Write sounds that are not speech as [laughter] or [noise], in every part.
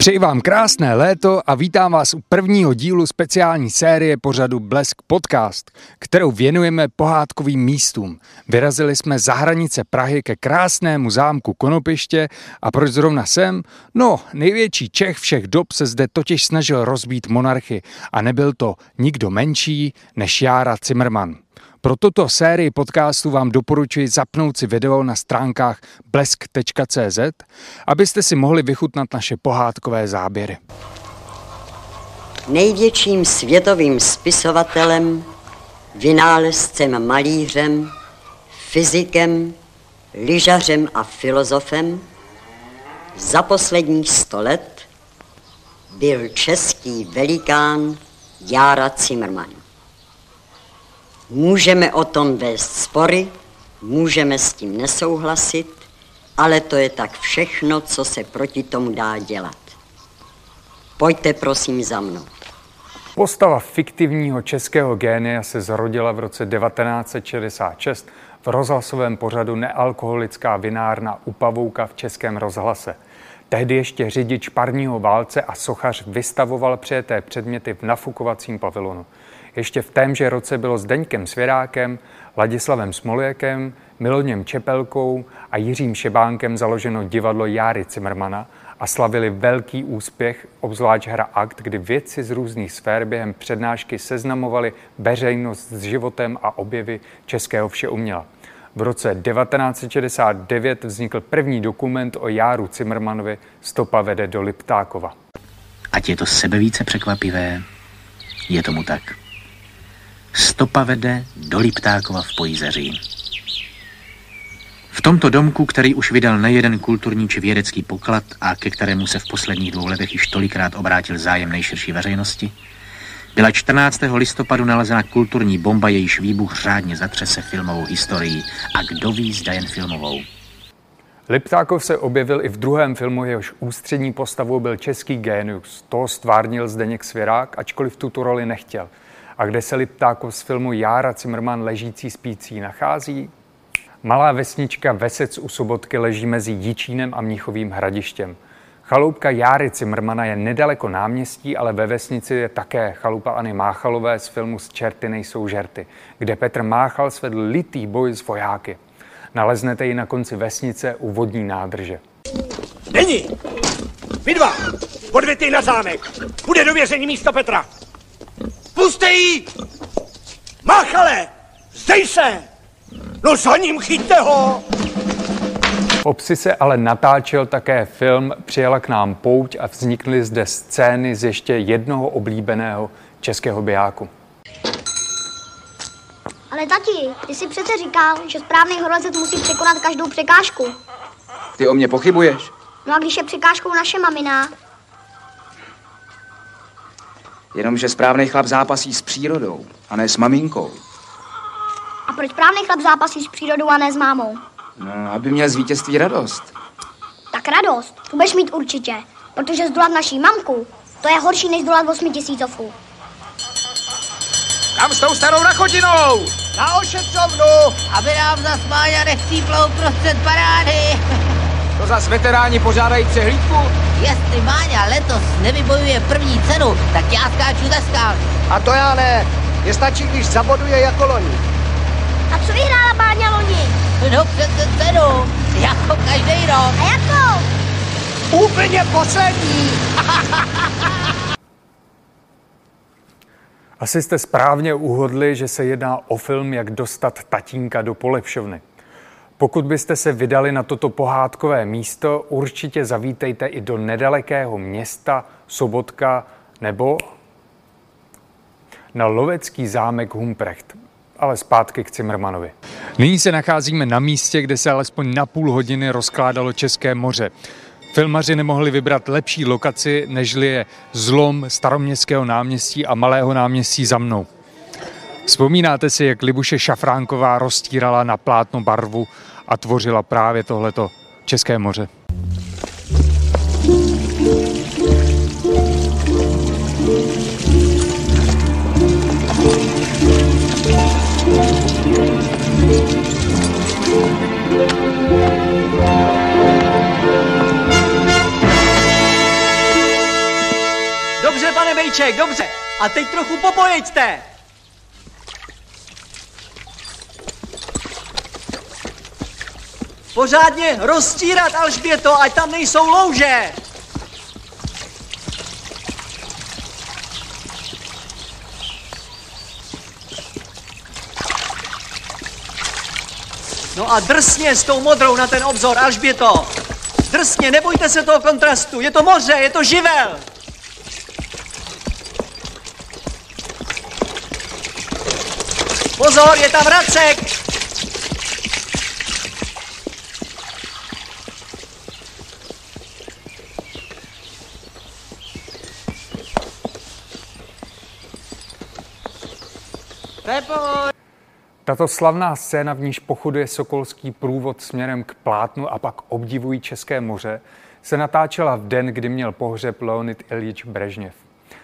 Přeji vám krásné léto a vítám vás u prvního dílu speciální série pořadu Blesk Podcast, kterou věnujeme pohádkovým místům. Vyrazili jsme za hranice Prahy ke krásnému zámku Konopiště a proč zrovna sem? No, největší Čech všech dob se zde totiž snažil rozbít monarchy a nebyl to nikdo menší než Jára Zimmermann. Pro tuto sérii podcastů vám doporučuji zapnout si video na stránkách blesk.cz, abyste si mohli vychutnat naše pohádkové záběry. Největším světovým spisovatelem, vynálezcem malířem, fyzikem, lyžařem a filozofem za posledních sto let byl český velikán Jára Zimmermann. Můžeme o tom vést spory, můžeme s tím nesouhlasit, ale to je tak všechno, co se proti tomu dá dělat. Pojďte prosím za mnou. Postava fiktivního českého génia se zrodila v roce 1966 v rozhlasovém pořadu Nealkoholická vinárna u Pavouka v Českém rozhlase. Tehdy ještě řidič parního válce a sochař vystavoval přijeté předměty v nafukovacím pavilonu. Ještě v témže roce bylo s Deňkem Svěrákem, Ladislavem Smolěkem, Miloněm Čepelkou a Jiřím Šebánkem založeno divadlo Járy Cimrmana a slavili velký úspěch, obzvlášť hra Akt, kdy vědci z různých sfér během přednášky seznamovali veřejnost s životem a objevy českého všeuměla. V roce 1969 vznikl první dokument o Járu Cimrmanovi Stopa vede do Liptákova. Ať je to sebevíce překvapivé, je tomu tak. Stopa vede do Liptákova v Pojízeří. V tomto domku, který už vydal nejeden kulturní či vědecký poklad a ke kterému se v posledních dvou letech již tolikrát obrátil zájem nejširší veřejnosti, byla 14. listopadu nalezena kulturní bomba, jejíž výbuch řádně zatřese filmovou historii. A kdo ví, zda jen filmovou. Liptákov se objevil i v druhém filmu, jehož ústřední postavou byl český génius. To stvárnil Zdeněk Svěrák, ačkoliv tuto roli nechtěl. A kde se Liptákov z filmu Jára Cimrman ležící spící nachází? Malá vesnička Vesec u Sobotky leží mezi Jičínem a Mnichovým hradištěm. Chaloupka Járy Cimrmana je nedaleko náměstí, ale ve vesnici je také chalupaAny Máchalové z filmu Z čerty nejsou žerty, kde Petr Máchal svedl litý boj s vojáky. Naleznete ji na konci vesnice u vodní nádrže. Není! Vy dva! Podvěty na zámek! Bude do místo Petra! Puste jí! Máchale! Zdej se! No za ním chyťte ho! V obci se ale natáčel také film Přijela k nám pouť a vznikly zde scény z ještě jednoho oblíbeného českého bijáku. Ale tati, ty jsi přece říkal, že správný horolezec musí překonat každou překážku. Ty o mě pochybuješ? No a když je překážkou naše mamina, Jenomže správný chlap zápasí s přírodou, a ne s maminkou. a proč správný chlap zápasí s přírodou a ne s mámou? No, aby měl z vítězství radost. Tak radost, tu budeš mít určitě, protože zdolat naší mamku, to je horší než zdolat osmitisícovku. Kam s tou starou rakotinou? Na ošetřovnu! aby nám zas Máňa nechcíplou prostřed parády. To zas veteráni požádají přehlídku? Jestli Máňa letos nevybojuje první cenu, tak já skáču ze skal. A to já ne. Je stačí, když zaboduje jako loni. A co vyhrála Báňa loni? No přece cenu, jako každý rok. A jakou? Úplně poslední! Asi jste správně uhodli, že se jedná o film Jak dostat tatínka do polepšovny. Pokud byste se vydali na toto pohádkové místo, určitě zavítejte i do nedalekého města Sobotka nebo na lovecký zámek Humprecht. Ale zpátky k Cimrmanovi. Nyní se nacházíme na místě, kde se alespoň na půl hodiny rozkládalo České moře. Filmaři nemohli vybrat lepší lokaci, nežli je zlom staroměstského náměstí a malého náměstí za mnou. Vzpomínáte si, jak Libuše Šafránková roztírala na plátno barvu a tvořila právě tohleto České moře? František, dobře. A teď trochu popojeďte. Pořádně rozstírat, Alžběto, ať tam nejsou louže. No a drsně s tou modrou na ten obzor, Alžběto. Drsně, nebojte se toho kontrastu, je to moře, je to živel. Pozor, je tam Racek! Tato slavná scéna, v níž pochoduje sokolský průvod směrem k plátnu a pak obdivují České moře, se natáčela v den, kdy měl pohřeb Leonid Ilyich Brežněv.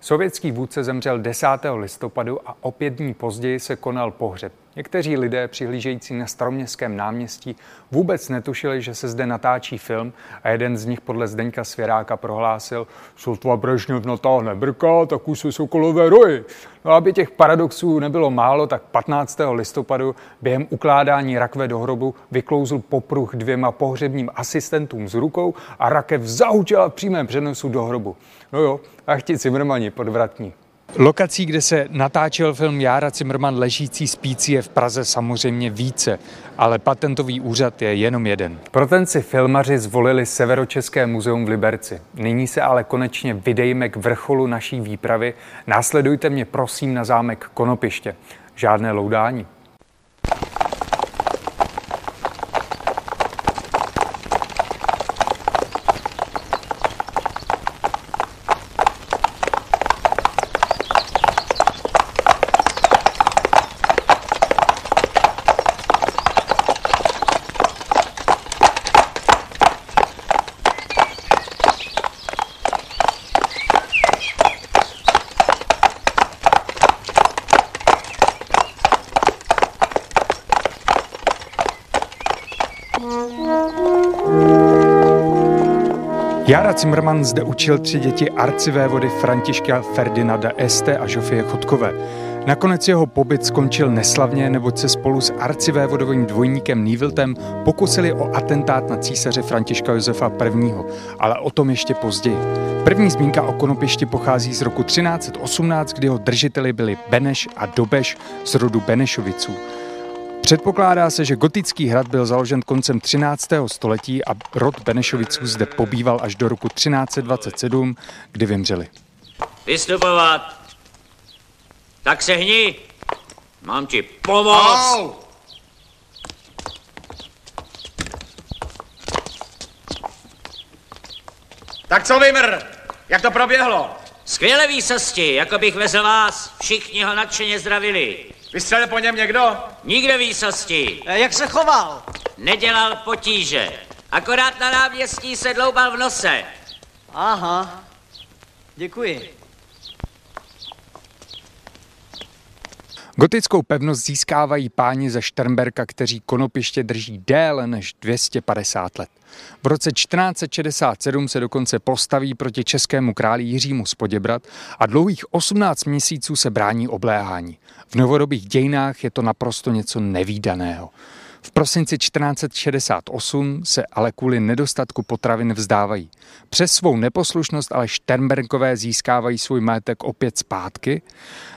Sovětský vůdce zemřel 10. listopadu a o pět dní později se konal pohřeb. Někteří lidé přihlížející na staroměstském náměstí vůbec netušili, že se zde natáčí film a jeden z nich podle Zdeňka Svěráka prohlásil, Sotva Brežněv natáhne brka, tak už jsou sokolové roji. No aby těch paradoxů nebylo málo, tak 15. listopadu během ukládání rakve do hrobu vyklouzl popruh dvěma pohřebním asistentům z rukou a rakev zahučela v přímém přenosu do hrobu. No jo, a chti Cimrmani podvratní. Lokací, kde se natáčel film Jára Cimrman ležící spící je v Praze samozřejmě více, ale patentový úřad je jenom jeden. Pro ten si filmaři zvolili Severočeské muzeum v Liberci. Nyní se ale konečně vydejme k vrcholu naší výpravy. Následujte mě prosím na zámek Konopiště. Žádné loudání. Jara Zimmermann zde učil tři děti arcivévody Františka Ferdinanda Este a Žofie Chodkové. Nakonec jeho pobyt skončil neslavně, neboť se spolu s arcivévodovým dvojníkem Níviltem pokusili o atentát na císaře Františka Josefa I., ale o tom ještě později. První zmínka o konopišti pochází z roku 1318, kdy ho držiteli byli Beneš a Dobeš z rodu Benešoviců. Předpokládá se, že gotický hrad byl založen koncem 13. století a rod Benešoviců zde pobýval až do roku 1327, kdy vymřeli. Vystupovat! Tak se hni! Mám ti pomoct! Au! Tak co vymr? Jak to proběhlo? Skvěle výsosti, jako bych vezl vás. Všichni ho nadšeně zdravili. Vystřelil po něm někdo? Nikde výsosti. E, jak se choval? Nedělal potíže. Akorát na náměstí se dloubal v nose. Aha. Děkuji. Gotickou pevnost získávají páni ze Šternberka, kteří konopiště drží déle než 250 let. V roce 1467 se dokonce postaví proti českému králi Jiřímu z Poděbrat a dlouhých 18 měsíců se brání obléhání. V novodobých dějinách je to naprosto něco nevýdaného. V prosinci 1468 se ale kvůli nedostatku potravin vzdávají. Přes svou neposlušnost ale Šternberkové získávají svůj majetek opět zpátky.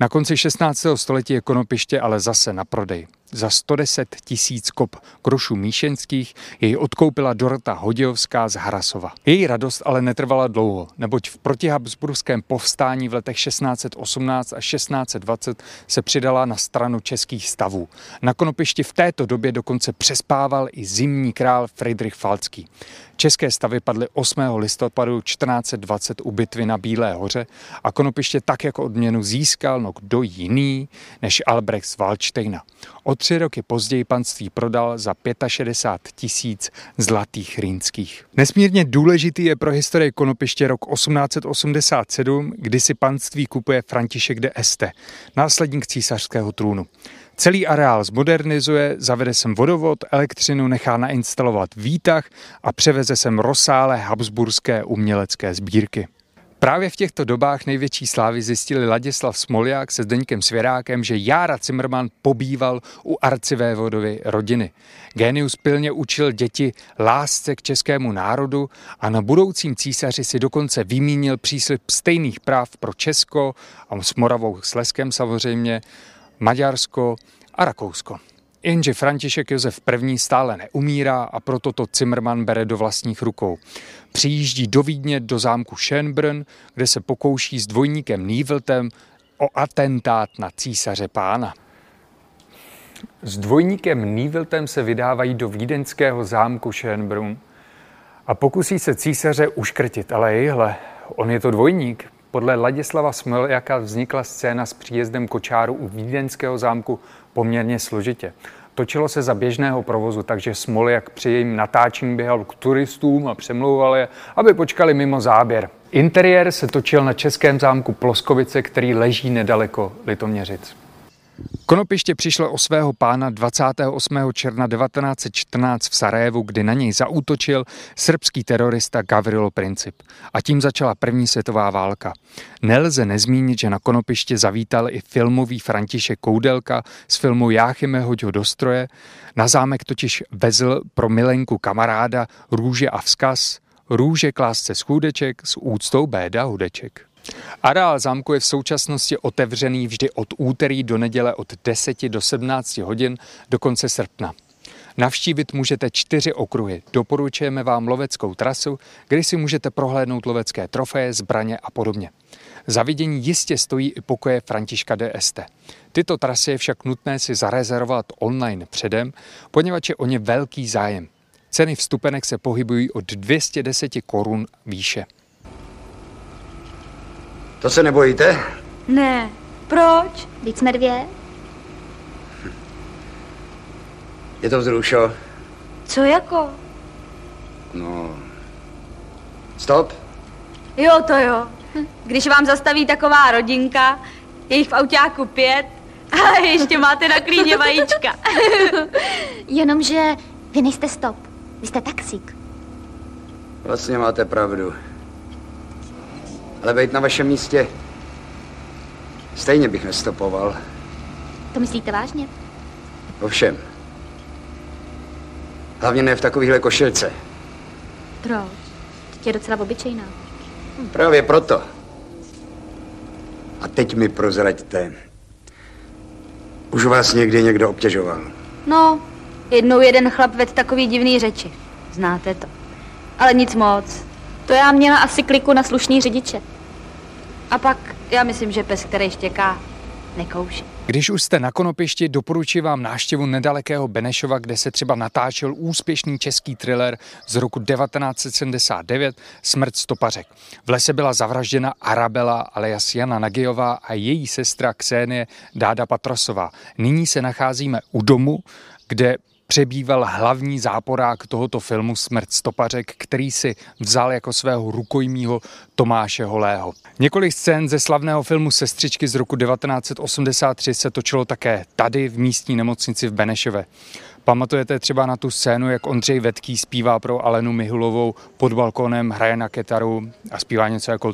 Na konci 16. století je konopiště ale zase na prodej za 110 tisíc kop krušů míšenských jej odkoupila Dorota Hodějovská z Harasova. Její radost ale netrvala dlouho, neboť v protihabsburském povstání v letech 1618 a 1620 se přidala na stranu českých stavů. Na konopišti v této době dokonce přespával i zimní král Friedrich Falcký. České stavy padly 8. listopadu 1420 u bitvy na Bílé hoře a konopiště tak jako odměnu získal no kdo jiný než Albrecht z Waldsteina. O tři roky později panství prodal za 65 tisíc zlatých rýnských. Nesmírně důležitý je pro historii konopiště rok 1887, kdy si panství kupuje František de Este, následník císařského trůnu. Celý areál zmodernizuje, zavede sem vodovod, elektřinu, nechá nainstalovat výtah a převeze sem rozsáhlé habsburské umělecké sbírky. Právě v těchto dobách největší slávy zjistili Ladislav Smolják se Zdeňkem Svěrákem, že Jára Zimmerman pobýval u arcivévodovy rodiny. Genius pilně učil děti lásce k českému národu a na budoucím císaři si dokonce vymínil příslip stejných práv pro Česko a s Moravou Sleskem samozřejmě, Maďarsko a Rakousko. Jenže František Josef I. stále neumírá a proto to Zimmermann bere do vlastních rukou. Přijíždí do Vídně do zámku Schönbrunn, kde se pokouší s dvojníkem Níveltem o atentát na císaře pána. S dvojníkem Níveltem se vydávají do vídeňského zámku Schönbrunn a pokusí se císaře uškrtit, ale jejhle, on je to dvojník. Podle Ladislava Smoljaka vznikla scéna s příjezdem kočáru u vídeňského zámku poměrně složitě. Točilo se za běžného provozu, takže Smoljak při jejím natáčení běhal k turistům a přemlouval je, aby počkali mimo záběr. Interiér se točil na českém zámku Ploskovice, který leží nedaleko Litoměřic. Konopiště přišlo o svého pána 28. června 1914 v Sarajevu, kdy na něj zaútočil srbský terorista Gavrilo Princip. A tím začala první světová válka. Nelze nezmínit, že na Konopiště zavítal i filmový František Koudelka z filmu Jáchyme hoď ho do stroje. Na zámek totiž vezl pro milenku kamaráda růže a vzkaz Růže klásce schůdeček s úctou Béda Hudeček. Areál zámku je v současnosti otevřený vždy od úterý do neděle od 10 do 17 hodin do konce srpna. Navštívit můžete čtyři okruhy. Doporučujeme vám loveckou trasu, kde si můžete prohlédnout lovecké trofeje, zbraně a podobně. Za vidění jistě stojí i pokoje Františka DST. Tyto trasy je však nutné si zarezervovat online předem, poněvadž je o ně velký zájem. Ceny vstupenek se pohybují od 210 korun výše. To se nebojíte? Ne. Proč? Víc jsme dvě. Je to vzrušo? Co jako? No... Stop. Jo, to jo. Když vám zastaví taková rodinka, je jich v autáku pět a ještě máte na klíně vajíčka. [laughs] Jenomže vy nejste stop. Vy jste taxík. Vlastně máte pravdu. Ale být na vašem místě, stejně bych nestopoval. To myslíte vážně? Ovšem. Hlavně ne v takovýchhle košilce. Proč? To je docela obyčejná. Právě proto. A teď mi prozraďte. Už vás někdy někdo obtěžoval? No, jednou jeden chlap ved takový divný řeči. Znáte to. Ale nic moc. To já měla asi kliku na slušný řidiče. A pak já myslím, že pes, který štěká, nekouší. Když už jste na Konopišti, doporučuji vám návštěvu nedalekého Benešova, kde se třeba natáčel úspěšný český thriller z roku 1979 Smrt stopařek. V lese byla zavražděna Arabela alias Jana Nagyová a její sestra Ksenie Dáda Patrosová. Nyní se nacházíme u domu, kde přebýval hlavní záporák tohoto filmu Smrt stopařek, který si vzal jako svého rukojmího Tomáše Holého. Několik scén ze slavného filmu Sestřičky z roku 1983 se točilo také tady v místní nemocnici v Benešově. Pamatujete třeba na tu scénu, jak Ondřej Vetký zpívá pro Alenu Mihulovou pod balkónem, hraje na kytaru a zpívá něco jako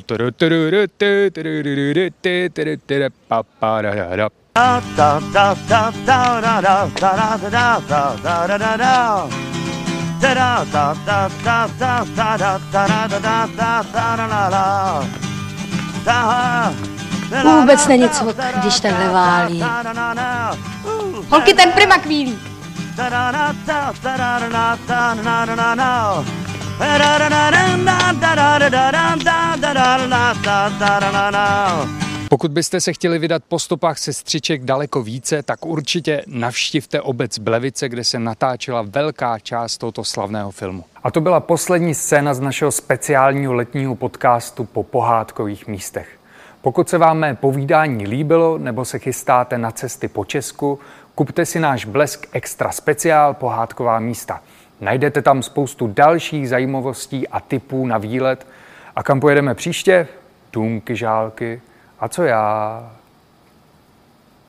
Vůbec není co, když takhle válí. Holky, ten prima kvílí. Pokud byste se chtěli vydat po stopách sestřiček daleko více, tak určitě navštivte obec Blevice, kde se natáčela velká část tohoto slavného filmu. A to byla poslední scéna z našeho speciálního letního podcastu po pohádkových místech. Pokud se vám mé povídání líbilo nebo se chystáte na cesty po Česku, kupte si náš Blesk Extra speciál Pohádková místa. Najdete tam spoustu dalších zajímavostí a typů na výlet. A kam pojedeme příště? Důmky, žálky. A co já?